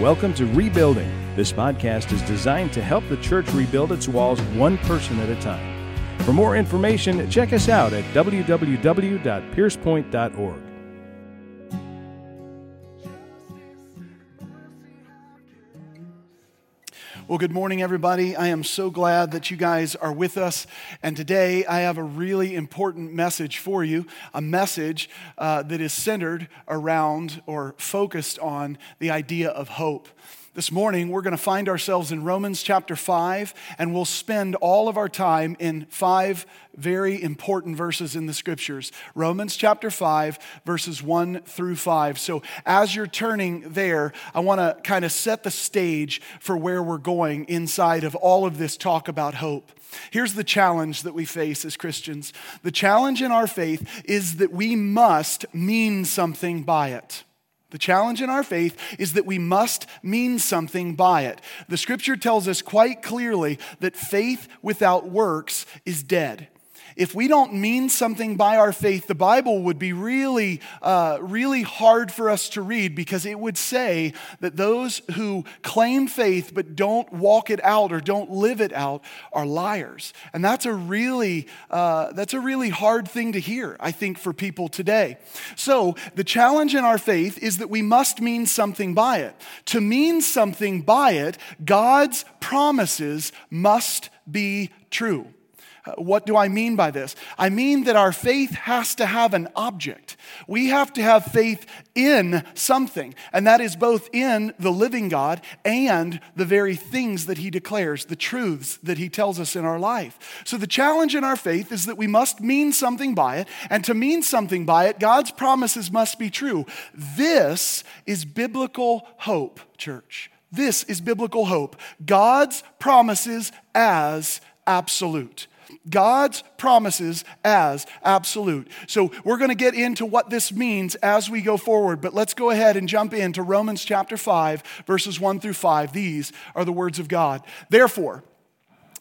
Welcome to Rebuilding. This podcast is designed to help the church rebuild its walls one person at a time. For more information, check us out at www.piercepoint.org. Well, good morning, everybody. I am so glad that you guys are with us. And today I have a really important message for you a message uh, that is centered around or focused on the idea of hope. This morning, we're going to find ourselves in Romans chapter 5, and we'll spend all of our time in five very important verses in the scriptures. Romans chapter 5, verses 1 through 5. So, as you're turning there, I want to kind of set the stage for where we're going inside of all of this talk about hope. Here's the challenge that we face as Christians the challenge in our faith is that we must mean something by it. The challenge in our faith is that we must mean something by it. The scripture tells us quite clearly that faith without works is dead if we don't mean something by our faith, the Bible would be really, uh, really hard for us to read because it would say that those who claim faith but don't walk it out or don't live it out are liars. And that's a really, uh, that's a really hard thing to hear, I think, for people today. So the challenge in our faith is that we must mean something by it. To mean something by it, God's promises must be true. Uh, what do I mean by this? I mean that our faith has to have an object. We have to have faith in something, and that is both in the living God and the very things that He declares, the truths that He tells us in our life. So, the challenge in our faith is that we must mean something by it, and to mean something by it, God's promises must be true. This is biblical hope, church. This is biblical hope. God's promises as absolute. God's promises as absolute. So we're going to get into what this means as we go forward, but let's go ahead and jump into Romans chapter 5, verses 1 through 5. These are the words of God. Therefore,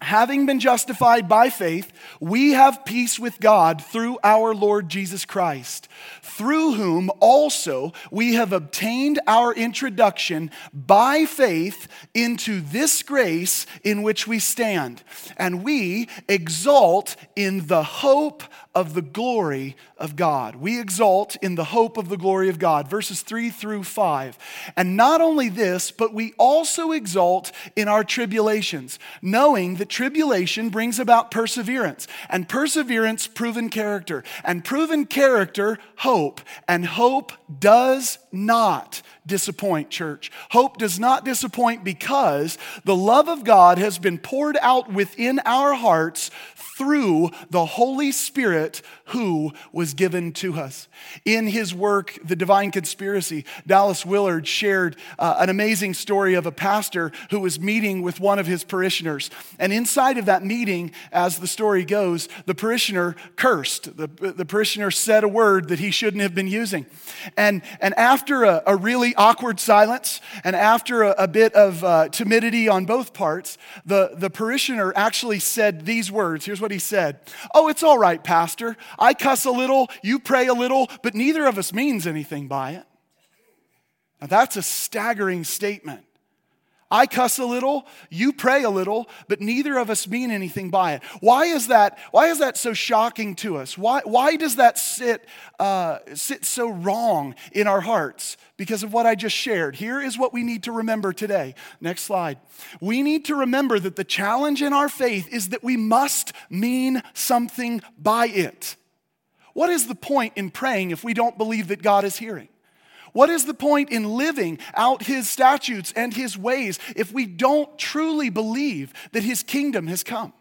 having been justified by faith, we have peace with God through our Lord Jesus Christ, through whom also we have obtained our introduction by faith into this grace in which we stand. And we exalt in the hope of the glory of God. We exalt in the hope of the glory of God. Verses 3 through 5. And not only this, but we also exalt in our tribulations, knowing that tribulation brings about perseverance, and perseverance, proven character, and proven character, hope. And hope does not disappoint, church. Hope does not disappoint because the love of God has been poured out within our hearts through the Holy Spirit who was given to us. In his work, The Divine Conspiracy, Dallas Willard shared uh, an amazing story of a pastor who was meeting with one of his parishioners. And inside of that meeting, as the story goes, the parishioner cursed. The, the parishioner said a word that he shouldn't have been using. And, and after a, a really awkward silence and after a, a bit of uh, timidity on both parts, the, the parishioner actually said these words. Here's what what he said. Oh, it's all right, Pastor. I cuss a little, you pray a little, but neither of us means anything by it. Now, that's a staggering statement. I cuss a little, you pray a little, but neither of us mean anything by it. Why is that? Why is that so shocking to us? Why, why does that sit, uh, sit so wrong in our hearts? because of what I just shared. Here is what we need to remember today. Next slide. We need to remember that the challenge in our faith is that we must mean something by it. What is the point in praying if we don't believe that God is hearing? What is the point in living out his statutes and his ways if we don't truly believe that his kingdom has come?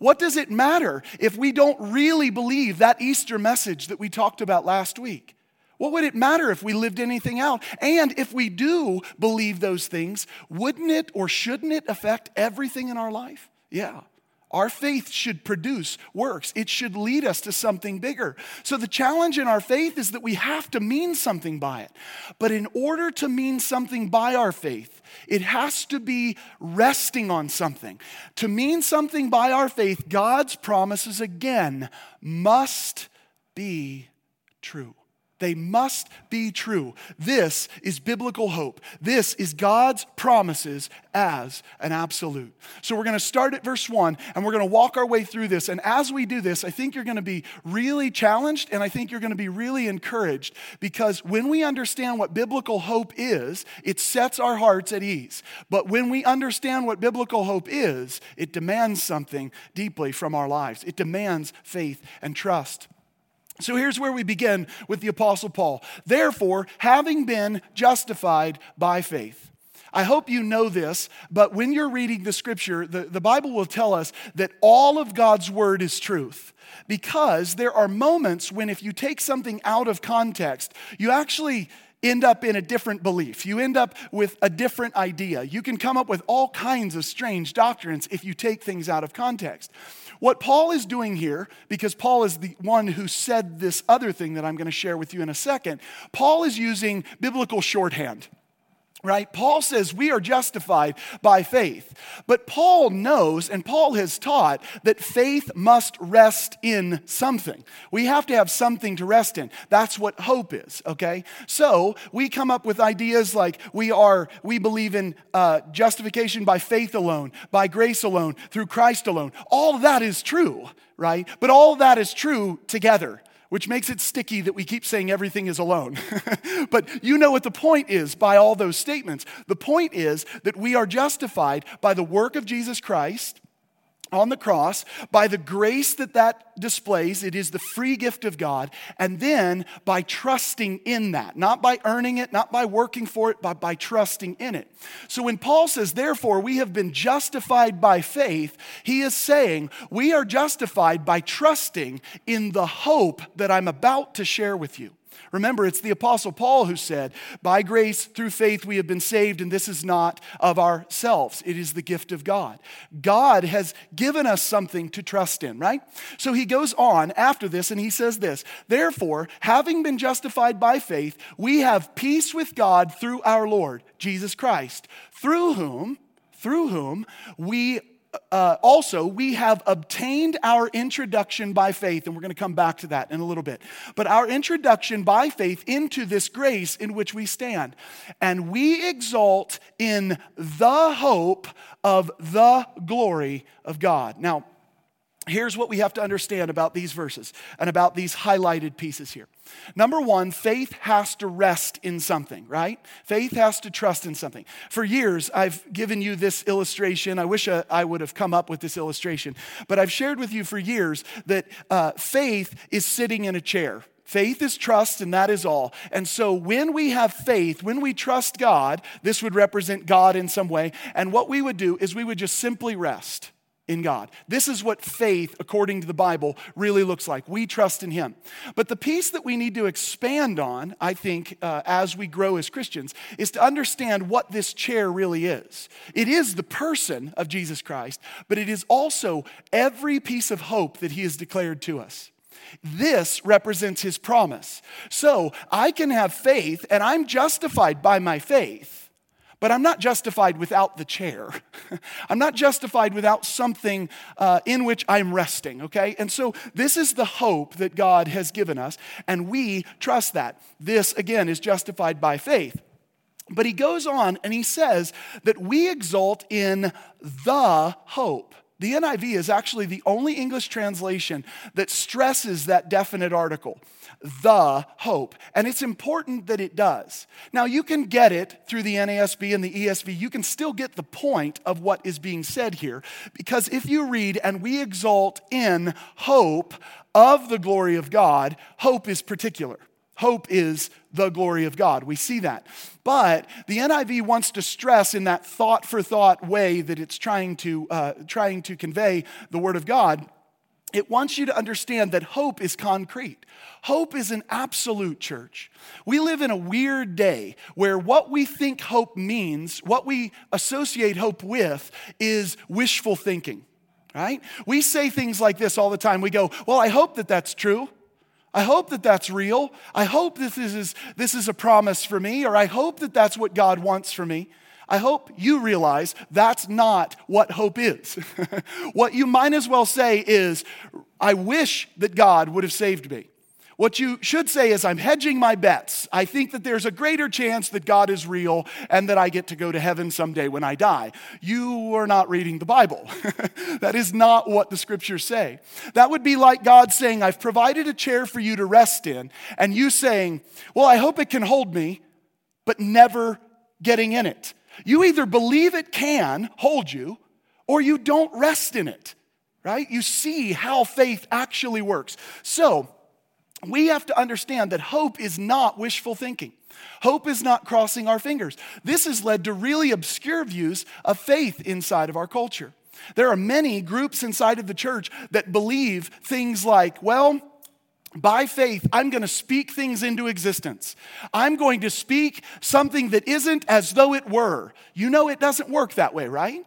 What does it matter if we don't really believe that Easter message that we talked about last week? What would it matter if we lived anything out? And if we do believe those things, wouldn't it or shouldn't it affect everything in our life? Yeah. Our faith should produce works. It should lead us to something bigger. So, the challenge in our faith is that we have to mean something by it. But in order to mean something by our faith, it has to be resting on something. To mean something by our faith, God's promises again must be true They must be true. This is biblical hope. This is God's promises as an absolute. So we're going to start at verse 1 and we're going to walk our way through this. And as we do this, I think you're going to be really challenged and I think you're going to be really encouraged because when we understand what biblical hope is, it sets our hearts at ease. But when we understand what biblical hope is, it demands something deeply from our lives, it demands faith and trust. So here's where we begin with the Apostle Paul. Therefore, having been justified by faith. I hope you know this, but when you're reading the scripture, the, the Bible will tell us that all of God's word is truth. Because there are moments when, if you take something out of context, you actually end up in a different belief. You end up with a different idea. You can come up with all kinds of strange doctrines if you take things out of context. What Paul is doing here, because Paul is the one who said this other thing that I'm going to share with you in a second, Paul is using biblical shorthand right? Paul says we are justified by faith. But Paul knows and Paul has taught that faith must rest in something. We have to have something to rest in. That's what hope is, okay? So we come up with ideas like we are, we believe in uh, justification by faith alone, by grace alone, through Christ alone. All that is true, right? But all that is true together which makes it sticky that we keep saying everything is alone. but you know what the point is by all those statements. The point is that we are justified by the work of Jesus Christ on the cross by the grace that that displays it is the free gift of god and then by trusting in that not by earning it not by working for it but by trusting in it. So when paul says therefore we have been justified by faith he is saying we are justified by trusting in the hope that i'm about to share with you Remember, it's the Apostle Paul who said, By grace through faith we have been saved, and this is not of ourselves. It is the gift of God. God has given us something to trust in, right? So he goes on after this and he says this Therefore, having been justified by faith, we have peace with God through our Lord, Jesus Christ, through whom, through whom we uh, also, we have obtained our introduction by faith, and we're going to come back to that in a little bit. But our introduction by faith into this grace in which we stand. And we exalt in the hope of the glory of God. Now, here's what we have to understand about these verses and about these highlighted pieces here. Number one, faith has to rest in something, right? Faith has to trust in something. For years, I've given you this illustration. I wish I would have come up with this illustration, but I've shared with you for years that uh, faith is sitting in a chair. Faith is trust, and that is all. And so, when we have faith, when we trust God, this would represent God in some way. And what we would do is we would just simply rest in God. This is what faith, according to the Bible, really looks like. We trust in Him. But the piece that we need to expand on, I think, uh, as we grow as Christians, is to understand what this chair really is. It is the person of Jesus Christ, but it is also every piece of hope that He has declared to us. This represents His promise. So I can have faith, and I'm justified by my faith but I'm not justified without the chair. I'm not justified without something uh, in which I'm resting, okay? And so this is the hope that God has given us, and we trust that. This, again, is justified by faith. But he goes on and he says that we exult in the hope. The NIV is actually the only English translation that stresses that definite article the hope. And it's important that it does. Now, you can get it through the NASB and the ESV. You can still get the point of what is being said here. Because if you read, and we exalt in hope of the glory of God, hope is particular. Hope is the glory of God. We see that. But the NIV wants to stress in that thought for thought way that it's trying to, uh, trying to convey the Word of God it wants you to understand that hope is concrete. Hope is an absolute church. We live in a weird day where what we think hope means, what we associate hope with, is wishful thinking, right? We say things like this all the time. We go, Well, I hope that that's true. I hope that that's real. I hope this is, this is a promise for me, or I hope that that's what God wants for me. I hope you realize that's not what hope is. what you might as well say is, I wish that God would have saved me. What you should say is, I'm hedging my bets. I think that there's a greater chance that God is real and that I get to go to heaven someday when I die. You are not reading the Bible. that is not what the scriptures say. That would be like God saying, I've provided a chair for you to rest in, and you saying, Well, I hope it can hold me, but never getting in it. You either believe it can hold you or you don't rest in it, right? You see how faith actually works. So, we have to understand that hope is not wishful thinking. Hope is not crossing our fingers. This has led to really obscure views of faith inside of our culture. There are many groups inside of the church that believe things like, well, by faith, I'm going to speak things into existence. I'm going to speak something that isn't as though it were. You know, it doesn't work that way, right?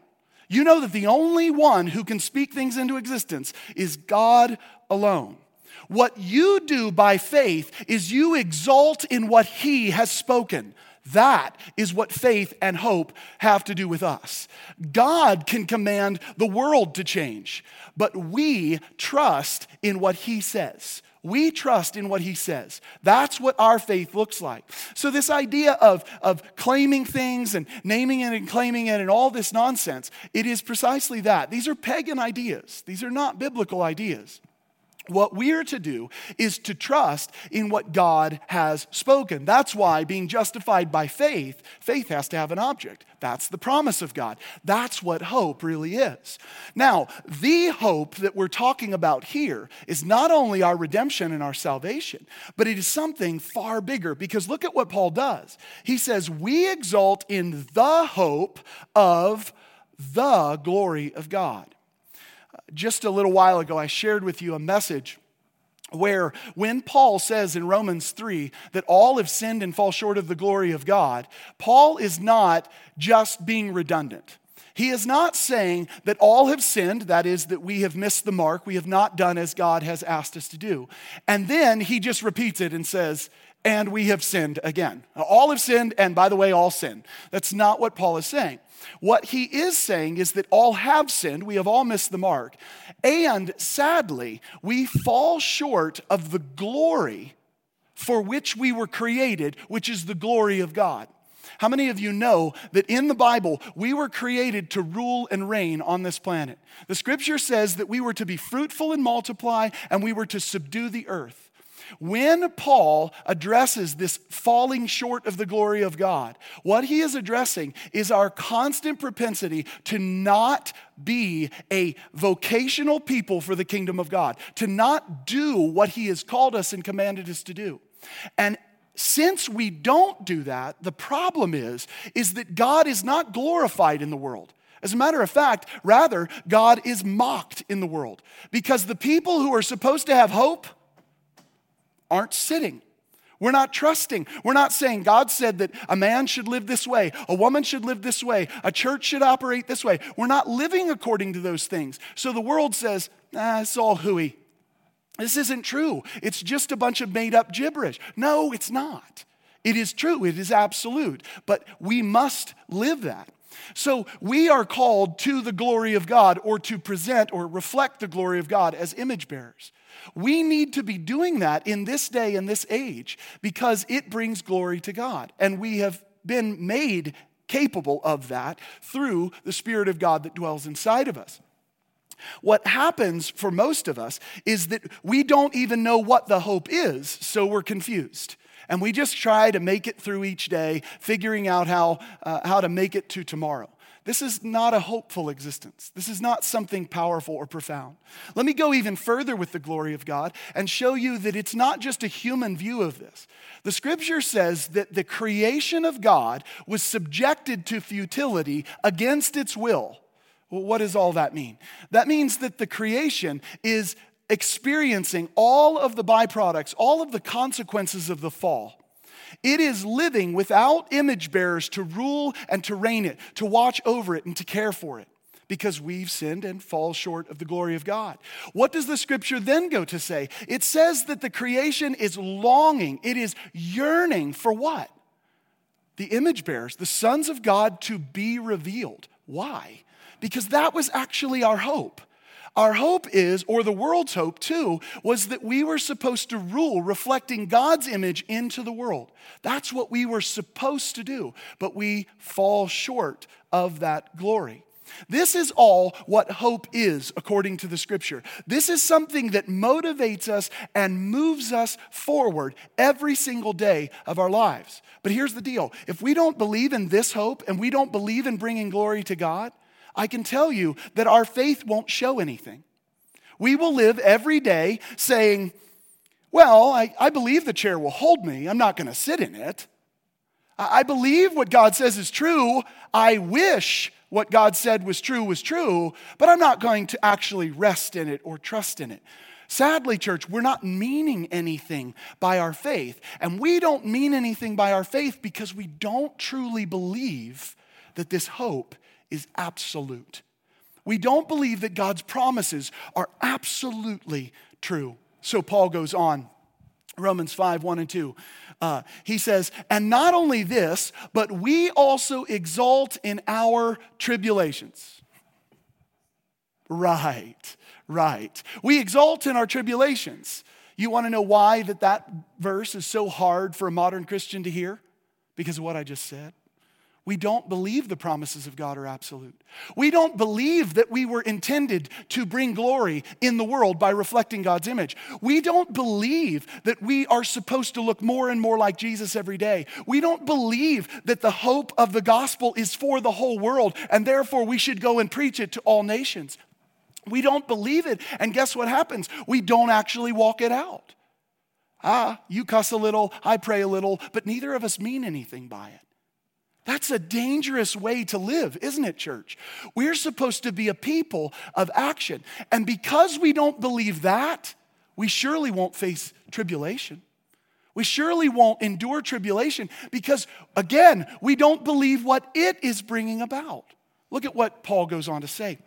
You know that the only one who can speak things into existence is God alone. What you do by faith is you exalt in what He has spoken. That is what faith and hope have to do with us. God can command the world to change, but we trust in what He says. We trust in what he says. That's what our faith looks like. So, this idea of, of claiming things and naming it and claiming it and all this nonsense, it is precisely that. These are pagan ideas, these are not biblical ideas. What we're to do is to trust in what God has spoken. That's why, being justified by faith, faith has to have an object. That's the promise of God. That's what hope really is. Now, the hope that we're talking about here is not only our redemption and our salvation, but it is something far bigger because look at what Paul does. He says, We exult in the hope of the glory of God just a little while ago, I shared with you a message where when Paul says in Romans 3 that all have sinned and fall short of the glory of God, Paul is not just being redundant. He is not saying that all have sinned, that is, that we have missed the mark, we have not done as God has asked us to do. And then he just repeats it and says, and we have sinned again. All have sinned, and by the way, all sin. That's not what Paul is saying. What he is saying is that all have sinned, we have all missed the mark, and sadly, we fall short of the glory for which we were created, which is the glory of God. How many of you know that in the Bible, we were created to rule and reign on this planet? The scripture says that we were to be fruitful and multiply, and we were to subdue the earth. When Paul addresses this falling short of the glory of God, what he is addressing is our constant propensity to not be a vocational people for the kingdom of God, to not do what he has called us and commanded us to do. And since we don't do that, the problem is is that God is not glorified in the world. As a matter of fact, rather, God is mocked in the world because the people who are supposed to have hope aren't sitting. We're not trusting. We're not saying God said that a man should live this way, a woman should live this way, a church should operate this way. We're not living according to those things. So the world says, ah, it's all hooey. This isn't true. It's just a bunch of made up gibberish. No, it's not. It is true, it is absolute, but we must live that. So we are called to the glory of God or to present or reflect the glory of God as image bearers. We need to be doing that in this day and this age because it brings glory to God. And we have been made capable of that through the Spirit of God that dwells inside of us. What happens for most of us is that we don't even know what the hope is, so we're confused. And we just try to make it through each day, figuring out how, uh, how to make it to tomorrow. This is not a hopeful existence. This is not something powerful or profound. Let me go even further with the glory of God and show you that it's not just a human view of this. The scripture says that the creation of God was subjected to futility against its will. Well, what does all that mean? That means that the creation is experiencing all of the byproducts, all of the consequences of the fall. It is living without image bearers to rule and to reign it, to watch over it and to care for it because we've sinned and fall short of the glory of God. What does the scripture then go to say? It says that the creation is longing, it is yearning for what? The image bearers, the sons of God to be revealed. Why? Because that was actually our hope. Our hope is, or the world's hope too, was that we were supposed to rule, reflecting God's image into the world. That's what we were supposed to do, but we fall short of that glory. This is all what hope is, according to the scripture. This is something that motivates us and moves us forward every single day of our lives. But here's the deal if we don't believe in this hope and we don't believe in bringing glory to God, I can tell you that our faith won't show anything. We will live every day saying, Well, I, I believe the chair will hold me. I'm not going to sit in it. I, I believe what God says is true. I wish what God said was true was true, but I'm not going to actually rest in it or trust in it. Sadly, church, we're not meaning anything by our faith. And we don't mean anything by our faith because we don't truly believe that this hope is absolute. We don't believe that God's promises are absolutely true. So Paul goes on, Romans 5 1 and 2. Uh, he says, And not only this, but we also exalt in our tribulations. Right, right. We exalt in our tribulations. You want to know why that that verse is so hard for a modern Christian to hear? Because of what I just said. We don't believe the promises of God are absolute. We don't believe that we were intended to bring glory in the world by reflecting God's image. We don't believe that we are supposed to look more and more like Jesus every day. We don't believe that the hope of the gospel is for the whole world and therefore we should go and preach it to all nations. We don't believe it. And guess what happens? We don't actually walk it out. Ah, you cuss a little, I pray a little, but neither of us mean anything by it. That's a dangerous way to live, isn't it, church? We're supposed to be a people of action. And because we don't believe that, we surely won't face tribulation. We surely won't endure tribulation because, again, we don't believe what it is bringing about. Look at what Paul goes on to say.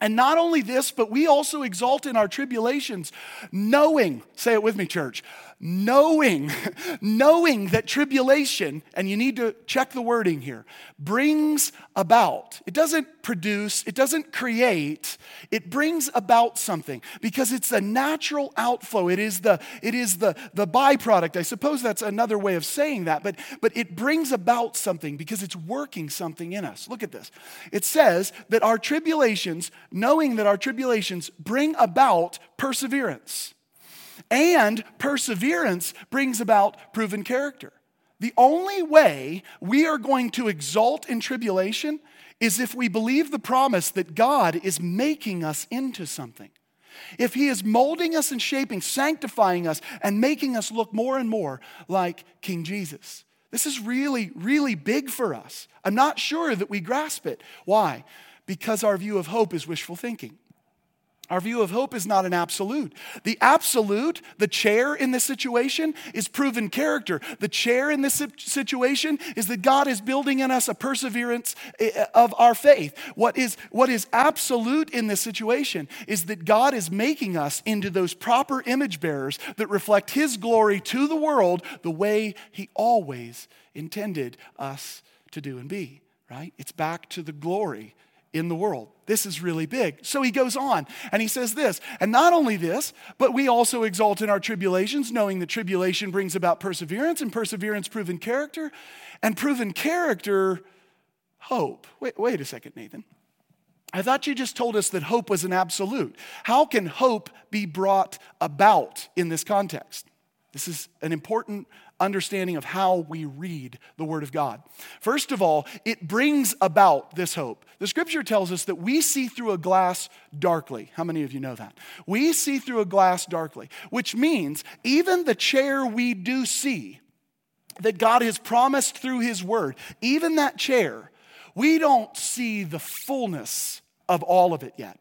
And not only this, but we also exalt in our tribulations, knowing, say it with me, church, knowing, knowing that tribulation, and you need to check the wording here, brings about. It doesn't produce, it doesn't create, it brings about something because it's a natural outflow. It is the, it is the, the byproduct. I suppose that's another way of saying that, but, but it brings about something because it's working something in us. Look at this. It says that our tribulations, knowing that our tribulations bring about perseverance. And perseverance brings about proven character. The only way we are going to exalt in tribulation is if we believe the promise that God is making us into something. If He is molding us and shaping, sanctifying us, and making us look more and more like King Jesus. This is really, really big for us. I'm not sure that we grasp it. Why? Because our view of hope is wishful thinking. Our view of hope is not an absolute. The absolute, the chair in this situation, is proven character. The chair in this situation is that God is building in us a perseverance eh, eh, of our faith. What is, what is absolute in this situation is that God is making us into those proper image bearers that reflect His glory to the world the way He always intended us to do and be, right? It's back to the glory in the world. This is really big. So he goes on and he says this, and not only this, but we also exalt in our tribulations, knowing that tribulation brings about perseverance, and perseverance, proven character, and proven character, hope. Wait, wait a second, Nathan. I thought you just told us that hope was an absolute. How can hope be brought about in this context? This is an important understanding of how we read the Word of God. First of all, it brings about this hope. The scripture tells us that we see through a glass darkly. How many of you know that? We see through a glass darkly, which means even the chair we do see that God has promised through His Word, even that chair, we don't see the fullness of all of it yet.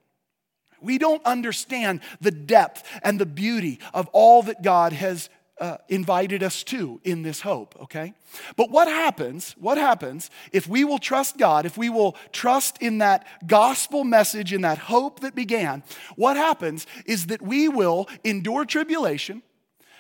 We don't understand the depth and the beauty of all that God has uh, invited us to in this hope, okay? But what happens, what happens if we will trust God, if we will trust in that gospel message, in that hope that began, what happens is that we will endure tribulation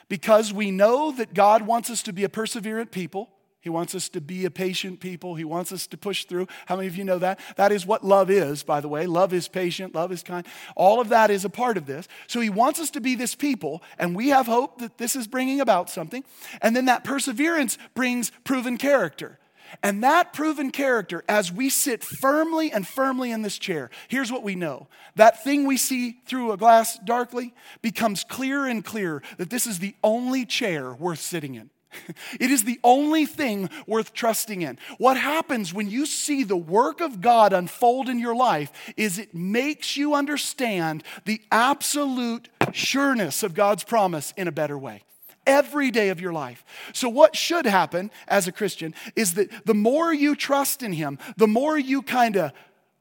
because we know that God wants us to be a perseverant people. He wants us to be a patient people. He wants us to push through. How many of you know that? That is what love is, by the way. Love is patient, love is kind. All of that is a part of this. So he wants us to be this people, and we have hope that this is bringing about something. And then that perseverance brings proven character. And that proven character, as we sit firmly and firmly in this chair, here's what we know. That thing we see through a glass darkly becomes clearer and clearer that this is the only chair worth sitting in. It is the only thing worth trusting in. What happens when you see the work of God unfold in your life is it makes you understand the absolute sureness of God's promise in a better way. Every day of your life. So, what should happen as a Christian is that the more you trust in Him, the more you kind of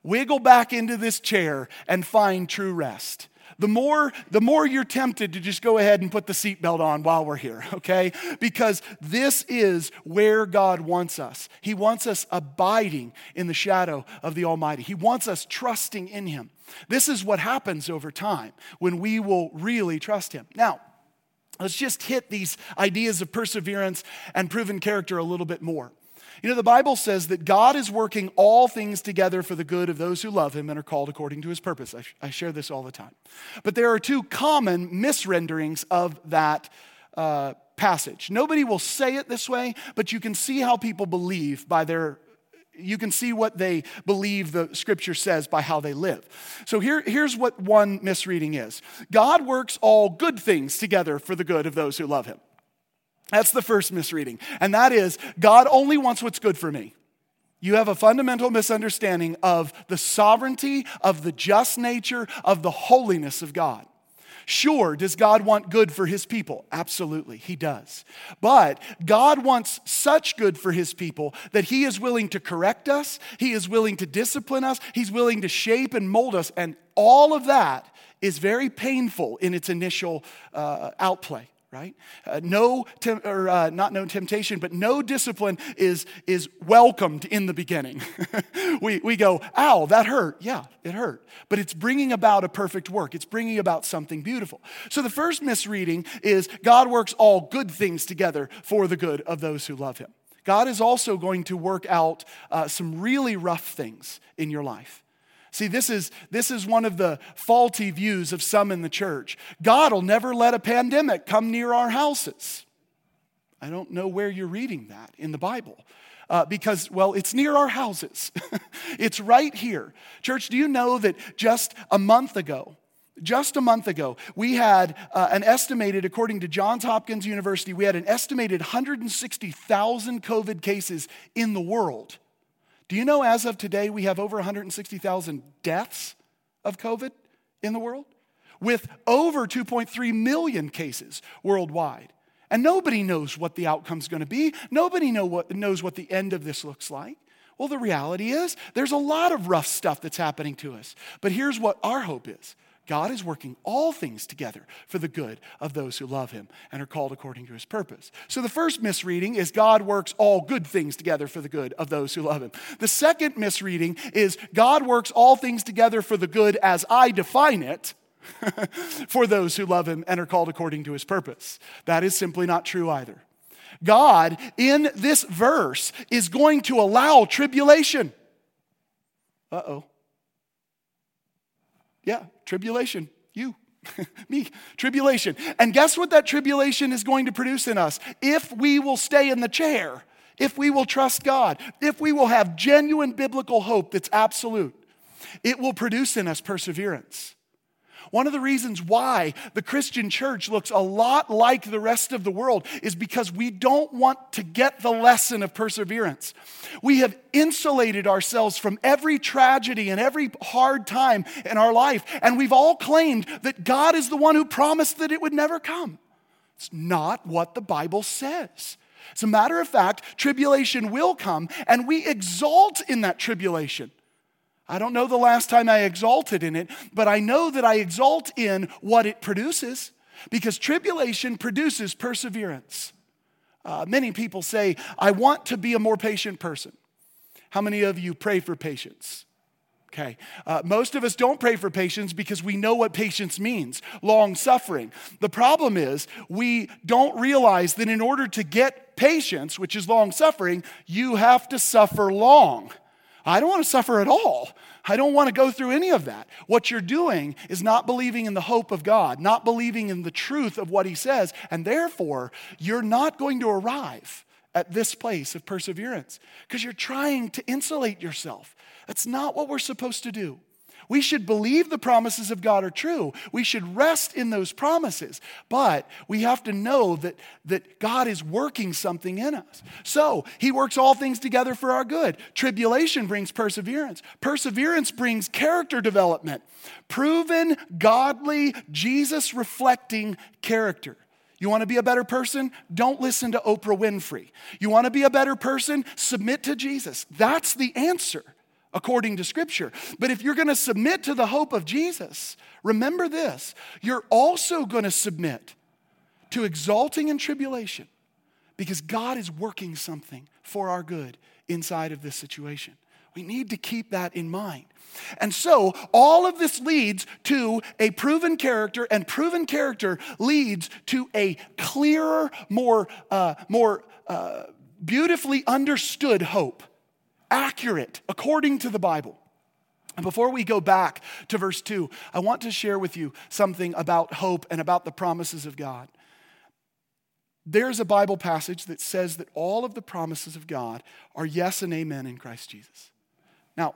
wiggle back into this chair and find true rest the more, the more you're tempted to just go ahead and put the seatbelt on while we're here, okay? Because this is where God wants us. He wants us abiding in the shadow of the Almighty, He wants us trusting in Him. This is what happens over time when we will really trust Him. Now, let's just hit these ideas of perseverance and proven character a little bit more. You know, the Bible says that God is working all things together for the good of those who love him and are called according to his purpose. I, I share this all the time. But there are two common misrenderings of that uh, passage. Nobody will say it this way, but you can see how people believe by their you can see what they believe the scripture says by how they live. So here, here's what one misreading is God works all good things together for the good of those who love him. That's the first misreading. And that is God only wants what's good for me. You have a fundamental misunderstanding of the sovereignty, of the just nature, of the holiness of God. Sure, does God want good for his people? Absolutely, he does. But God wants such good for his people that he is willing to correct us, he is willing to discipline us, he's willing to shape and mold us, and all of that is very painful in its initial uh, outplay right? Uh, no, tem- or uh, not no temptation, but no discipline is, is welcomed in the beginning. we, we go, ow, that hurt. Yeah, it hurt. But it's bringing about a perfect work, it's bringing about something beautiful. So the first misreading is God works all good things together for the good of those who love him. God is also going to work out uh, some really rough things in your life. See, this is, this is one of the faulty views of some in the church. God will never let a pandemic come near our houses. I don't know where you're reading that in the Bible. Uh, because, well, it's near our houses. it's right here. Church, do you know that just a month ago, just a month ago, we had uh, an estimated, according to Johns Hopkins University, we had an estimated 160,000 COVID cases in the world. Do you know as of today we have over 160,000 deaths of COVID in the world? With over 2.3 million cases worldwide. And nobody knows what the outcome's to be. Nobody know what, knows what the end of this looks like. Well, the reality is there's a lot of rough stuff that's happening to us. But here's what our hope is God is working all things together for the good of those who love him and are called according to his purpose. So the first misreading is God works all good things together for the good of those who love him. The second misreading is God works all things together for the good as I define it. for those who love him and are called according to his purpose. That is simply not true either. God, in this verse, is going to allow tribulation. Uh oh. Yeah, tribulation. You, me, tribulation. And guess what that tribulation is going to produce in us? If we will stay in the chair, if we will trust God, if we will have genuine biblical hope that's absolute, it will produce in us perseverance. One of the reasons why the Christian church looks a lot like the rest of the world is because we don't want to get the lesson of perseverance. We have insulated ourselves from every tragedy and every hard time in our life, and we've all claimed that God is the one who promised that it would never come. It's not what the Bible says. As a matter of fact, tribulation will come, and we exalt in that tribulation. I don't know the last time I exalted in it, but I know that I exalt in what it produces because tribulation produces perseverance. Uh, many people say, I want to be a more patient person. How many of you pray for patience? Okay. Uh, most of us don't pray for patience because we know what patience means long suffering. The problem is we don't realize that in order to get patience, which is long suffering, you have to suffer long. I don't want to suffer at all. I don't want to go through any of that. What you're doing is not believing in the hope of God, not believing in the truth of what He says, and therefore you're not going to arrive at this place of perseverance because you're trying to insulate yourself. That's not what we're supposed to do. We should believe the promises of God are true. We should rest in those promises. But we have to know that, that God is working something in us. So he works all things together for our good. Tribulation brings perseverance, perseverance brings character development, proven, godly, Jesus reflecting character. You want to be a better person? Don't listen to Oprah Winfrey. You want to be a better person? Submit to Jesus. That's the answer according to Scripture. But if you're going to submit to the hope of Jesus, remember this you're also going to submit to exalting in tribulation because God is working something for our good inside of this situation. We need to keep that in mind. And so, all of this leads to a proven character, and proven character leads to a clearer, more, uh, more uh, beautifully understood hope, accurate according to the Bible. And before we go back to verse 2, I want to share with you something about hope and about the promises of God. There's a Bible passage that says that all of the promises of God are yes and amen in Christ Jesus. Now,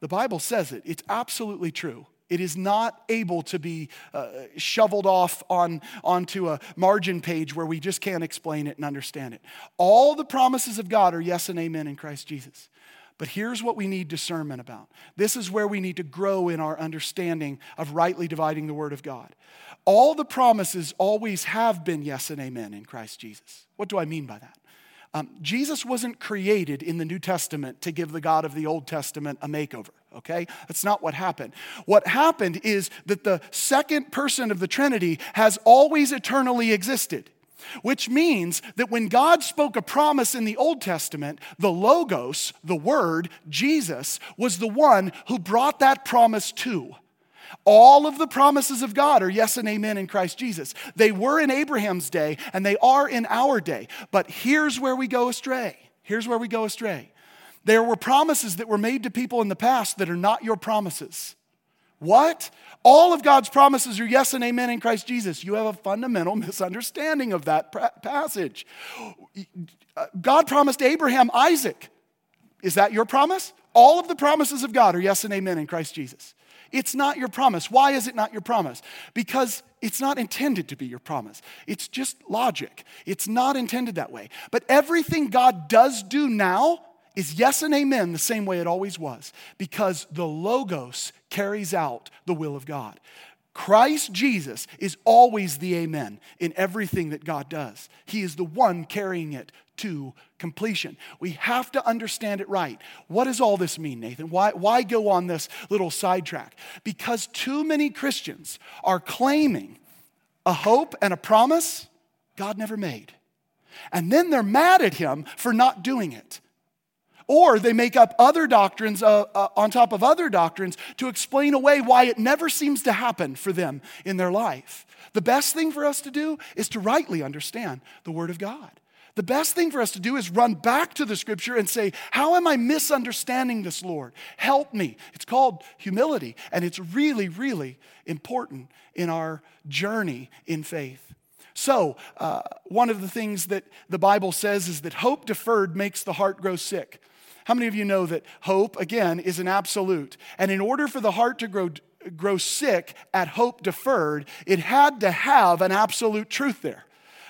the Bible says it, it's absolutely true. It is not able to be uh, shoveled off on, onto a margin page where we just can't explain it and understand it. All the promises of God are yes and amen in Christ Jesus. But here's what we need discernment about. This is where we need to grow in our understanding of rightly dividing the Word of God. All the promises always have been yes and amen in Christ Jesus. What do I mean by that? Um, Jesus wasn't created in the New Testament to give the God of the Old Testament a makeover, okay? That's not what happened. What happened is that the second person of the Trinity has always eternally existed. Which means that when God spoke a promise in the Old Testament, the Logos, the Word, Jesus, was the one who brought that promise to. All of the promises of God are yes and amen in Christ Jesus. They were in Abraham's day and they are in our day. But here's where we go astray. Here's where we go astray. There were promises that were made to people in the past that are not your promises. What? All of God's promises are yes and amen in Christ Jesus. You have a fundamental misunderstanding of that passage. God promised Abraham Isaac. Is that your promise? All of the promises of God are yes and amen in Christ Jesus. It's not your promise. Why is it not your promise? Because it's not intended to be your promise. It's just logic. It's not intended that way. But everything God does do now is yes and amen the same way it always was, because the Logos carries out the will of God. Christ Jesus is always the amen in everything that God does. He is the one carrying it to completion. We have to understand it right. What does all this mean, Nathan? Why, why go on this little sidetrack? Because too many Christians are claiming a hope and a promise God never made. And then they're mad at Him for not doing it. Or they make up other doctrines uh, uh, on top of other doctrines to explain away why it never seems to happen for them in their life. The best thing for us to do is to rightly understand the Word of God. The best thing for us to do is run back to the scripture and say, How am I misunderstanding this, Lord? Help me. It's called humility, and it's really, really important in our journey in faith. So, uh, one of the things that the Bible says is that hope deferred makes the heart grow sick. How many of you know that hope, again, is an absolute? And in order for the heart to grow, grow sick at hope deferred, it had to have an absolute truth there.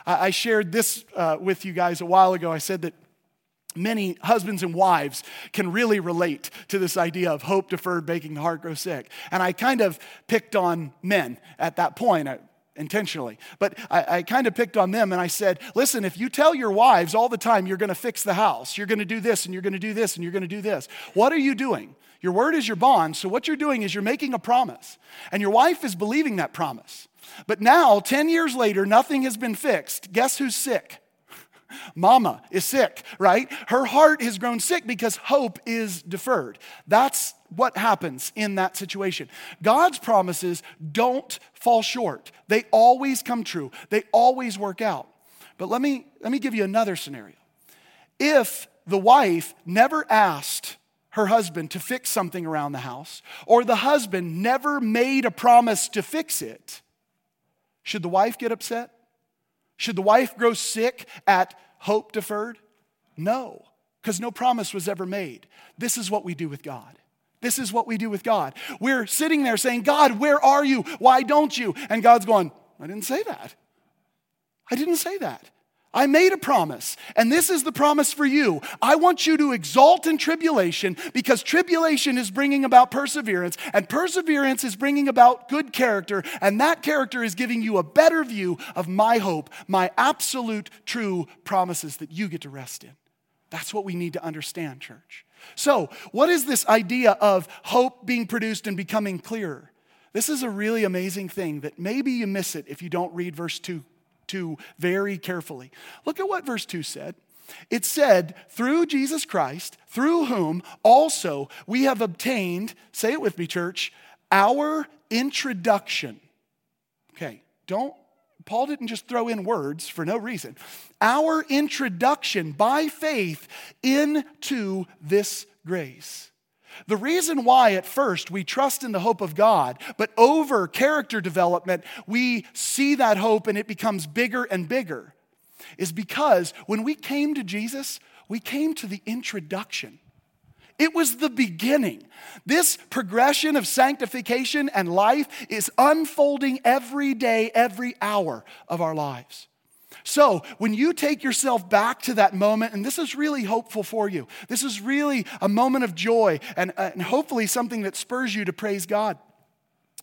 I shared this uh, with you guys a while ago. I said that many husbands and wives can really relate to this idea of hope deferred making the heart grow sick. And I kind of picked on men at that point. I, intentionally. But I, I kind of picked on them and I said, listen, if you tell your wives all the time you're going to fix the house, you're going to do this and you're going to do this and you're going to do this, what are you doing? Your word is your bond. So what you're doing is you're making a promise. And your wife is believing that promise. But now, 10 years later, nothing has been fixed. Guess who's sick? Mama is sick, right? Her heart has grown sick because hope is deferred. That's what happens in that situation. God's promises don't fall short, they always come true, they always work out. But let me, let me give you another scenario. If the wife never asked her husband to fix something around the house, or the husband never made a promise to fix it, should the wife get upset? Should the wife grow sick at hope deferred? No, because no promise was ever made. This is what we do with God. This is what we do with God. We're sitting there saying, God, where are you? Why don't you? And God's going, I didn't say that. I didn't say that. I made a promise, and this is the promise for you. I want you to exalt in tribulation because tribulation is bringing about perseverance, and perseverance is bringing about good character, and that character is giving you a better view of my hope, my absolute true promises that you get to rest in. That's what we need to understand, church. So, what is this idea of hope being produced and becoming clearer? This is a really amazing thing that maybe you miss it if you don't read verse 2 2 very carefully. Look at what verse 2 said. It said, through Jesus Christ, through whom also we have obtained, say it with me, church, our introduction. Okay, don't, Paul didn't just throw in words for no reason. Our introduction by faith into this grace. The reason why at first we trust in the hope of God, but over character development, we see that hope and it becomes bigger and bigger, is because when we came to Jesus, we came to the introduction. It was the beginning. This progression of sanctification and life is unfolding every day, every hour of our lives. So, when you take yourself back to that moment, and this is really hopeful for you, this is really a moment of joy and, uh, and hopefully something that spurs you to praise God.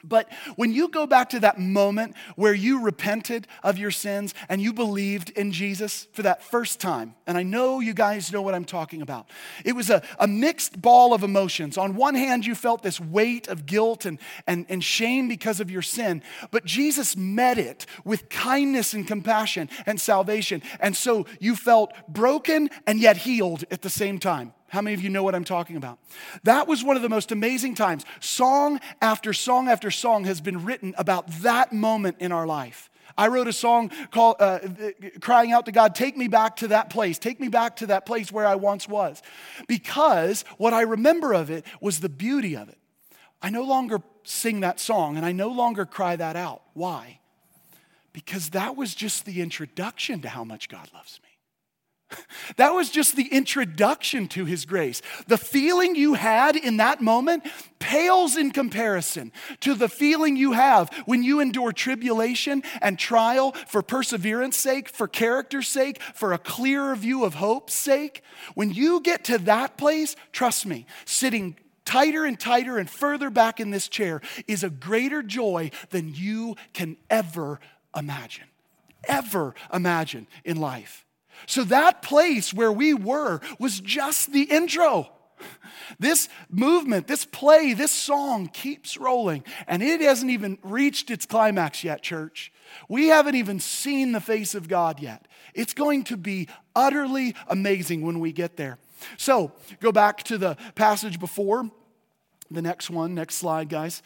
But when you go back to that moment where you repented of your sins and you believed in Jesus for that first time, and I know you guys know what I'm talking about, it was a, a mixed ball of emotions. On one hand, you felt this weight of guilt and, and, and shame because of your sin, but Jesus met it with kindness and compassion and salvation. And so you felt broken and yet healed at the same time. How many of you know what I'm talking about? That was one of the most amazing times. Song after song after song has been written about that moment in our life. I wrote a song called uh, Crying Out to God, Take Me Back to That Place. Take me back to that place where I once was. Because what I remember of it was the beauty of it. I no longer sing that song and I no longer cry that out. Why? Because that was just the introduction to how much God loves me. That was just the introduction to His grace. The feeling you had in that moment pales in comparison to the feeling you have when you endure tribulation and trial for perseverance sake, for character's sake, for a clearer view of hope's sake. When you get to that place, trust me, sitting tighter and tighter and further back in this chair is a greater joy than you can ever imagine. Ever imagine in life. So that place where we were was just the intro. This movement, this play, this song keeps rolling, and it hasn't even reached its climax yet, church. We haven't even seen the face of God yet. It's going to be utterly amazing when we get there. So, go back to the passage before, the next one, next slide, guys.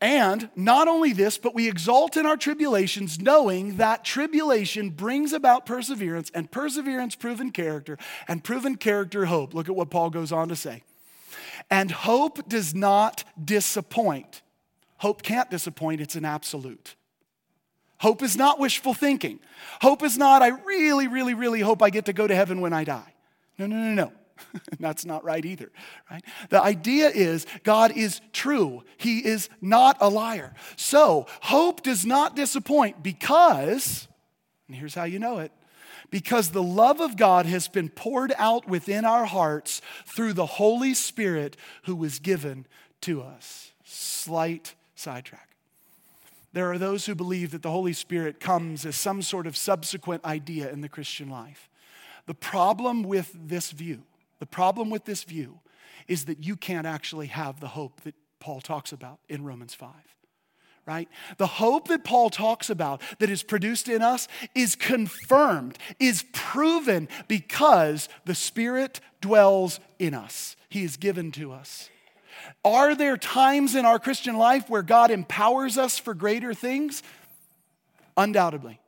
And not only this, but we exult in our tribulations, knowing that tribulation brings about perseverance, and perseverance, proven character, and proven character, hope. Look at what Paul goes on to say. And hope does not disappoint. Hope can't disappoint, it's an absolute. Hope is not wishful thinking. Hope is not, I really, really, really hope I get to go to heaven when I die. No, no, no, no. That's not right either, right? The idea is God is true. He is not a liar. So, hope does not disappoint because, and here's how you know it, because the love of God has been poured out within our hearts through the Holy Spirit who was given to us. Slight sidetrack. There are those who believe that the Holy Spirit comes as some sort of subsequent idea in the Christian life. The problem with this view the problem with this view is that you can't actually have the hope that Paul talks about in Romans 5. right? The hope that Paul talks about that is produced in us is confirmed, is proven because the Spirit dwells in us. He is given to us. Are there times in our Christian life where God empowers us for greater things? Undoubtedly.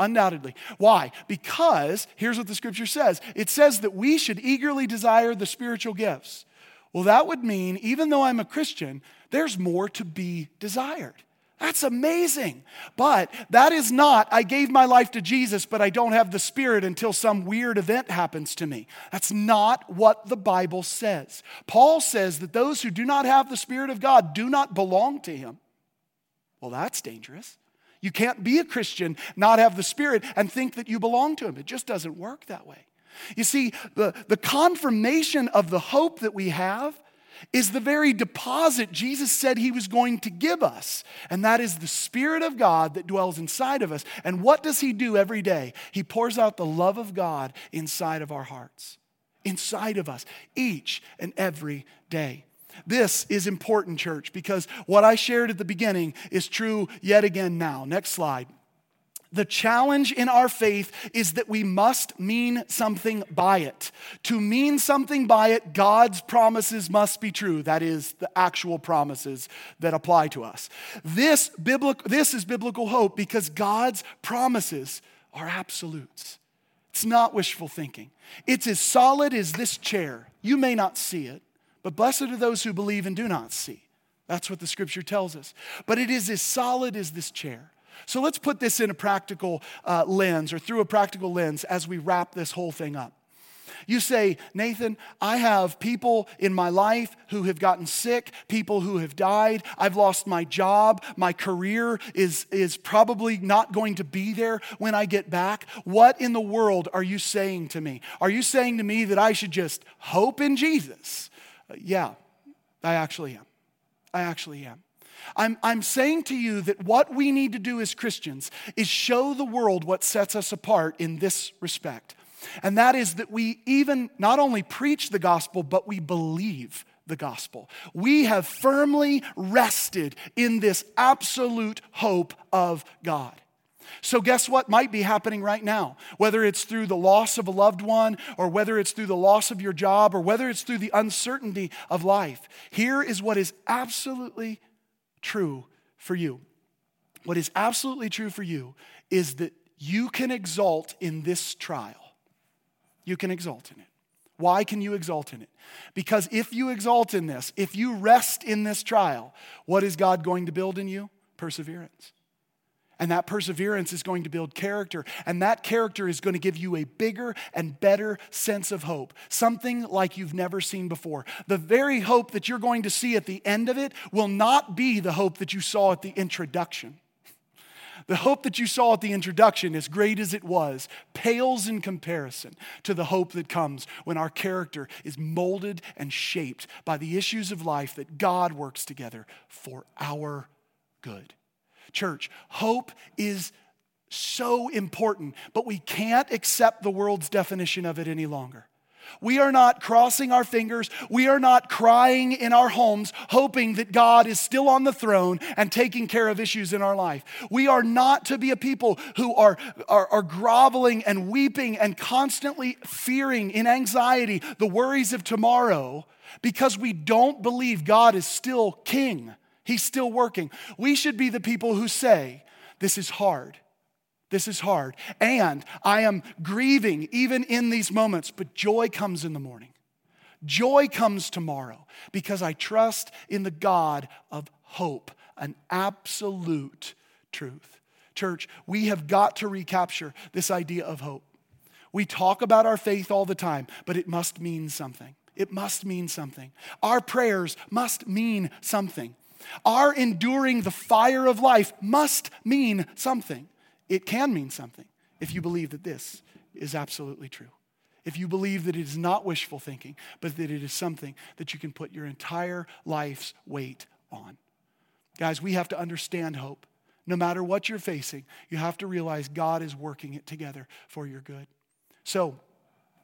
Undoubtedly. Why? Because here's what the scripture says it says that we should eagerly desire the spiritual gifts. Well, that would mean, even though I'm a Christian, there's more to be desired. That's amazing. But that is not, I gave my life to Jesus, but I don't have the Spirit until some weird event happens to me. That's not what the Bible says. Paul says that those who do not have the Spirit of God do not belong to Him. Well, that's dangerous. You can't be a Christian, not have the Spirit, and think that you belong to Him. It just doesn't work that way. You see, the, the confirmation of the hope that we have is the very deposit Jesus said he was going to give us. And that is the Spirit of God that dwells inside of us. And what does he do every day? He pours out the love of God inside of our hearts, inside of us, each and every day. This is important, church, because what I shared at the beginning is true yet again now. Next slide. The challenge in our faith is that we must mean something by it. To mean something by it, God's promises must be true. That is, the actual promises that apply to us. This, biblical, this is biblical hope because God's promises are absolutes. It's not wishful thinking. It's as solid as this chair. You may not see it, but blessed are those who believe and do not see. That's what the scripture tells us. But it is as solid as this chair. So let's put this in a practical uh, lens or through a practical lens as we wrap this whole thing up. You say, Nathan, I have people in my life who have gotten sick, people who have died. I've lost my job. My career is, is probably not going to be there when I get back. What in the world are you saying to me? Are you saying to me that I should just hope in Jesus? Uh, yeah, I actually am. I actually am. I'm, I'm saying to you that what we need to do as Christians is show the world what sets us apart in this respect. And that is that we even not only preach the gospel, but we believe the gospel. We have firmly rested in this absolute hope of God. So, guess what might be happening right now? Whether it's through the loss of a loved one, or whether it's through the loss of your job, or whether it's through the uncertainty of life, here is what is absolutely true for you. What is absolutely true for you is that you can exalt in this trial. You can exalt in it. Why can you exalt in it? Because if you exalt in this, if you rest in this trial, what is God going to build in you? Perseverance. And that perseverance is going to build character. And that character is going to give you a bigger and better sense of hope, something like you've never seen before. The very hope that you're going to see at the end of it will not be the hope that you saw at the introduction. The hope that you saw at the introduction, as great as it was, pales in comparison to the hope that comes when our character is molded and shaped by the issues of life that God works together for our good. Church, hope is so important, but we can't accept the world's definition of it any longer. We are not crossing our fingers. We are not crying in our homes, hoping that God is still on the throne and taking care of issues in our life. We are not to be a people who are, are, are groveling and weeping and constantly fearing in anxiety the worries of tomorrow because we don't believe God is still king. He's still working. We should be the people who say, This is hard. This is hard. And I am grieving even in these moments, but joy comes in the morning. Joy comes tomorrow because I trust in the God of hope, an absolute truth. Church, we have got to recapture this idea of hope. We talk about our faith all the time, but it must mean something. It must mean something. Our prayers must mean something. Our enduring the fire of life must mean something. It can mean something if you believe that this is absolutely true. If you believe that it is not wishful thinking, but that it is something that you can put your entire life's weight on. Guys, we have to understand hope. No matter what you're facing, you have to realize God is working it together for your good. So,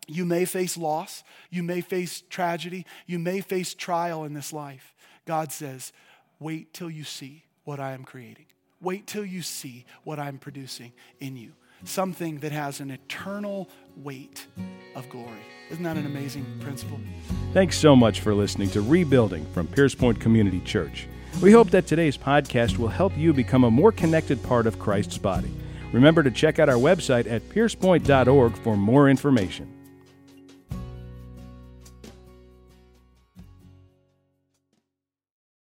you may face loss, you may face tragedy, you may face trial in this life. God says, Wait till you see. what I am creating. Wait till you see what I'm producing in you. Something that has an eternal weight of glory. Isn't that an amazing principle? Thanks so much for listening to Rebuilding from Pierce Point Community Church. We hope that today's podcast will help you become a more connected part of Christ's body. Remember to check out our website at piercepoint.org for more information.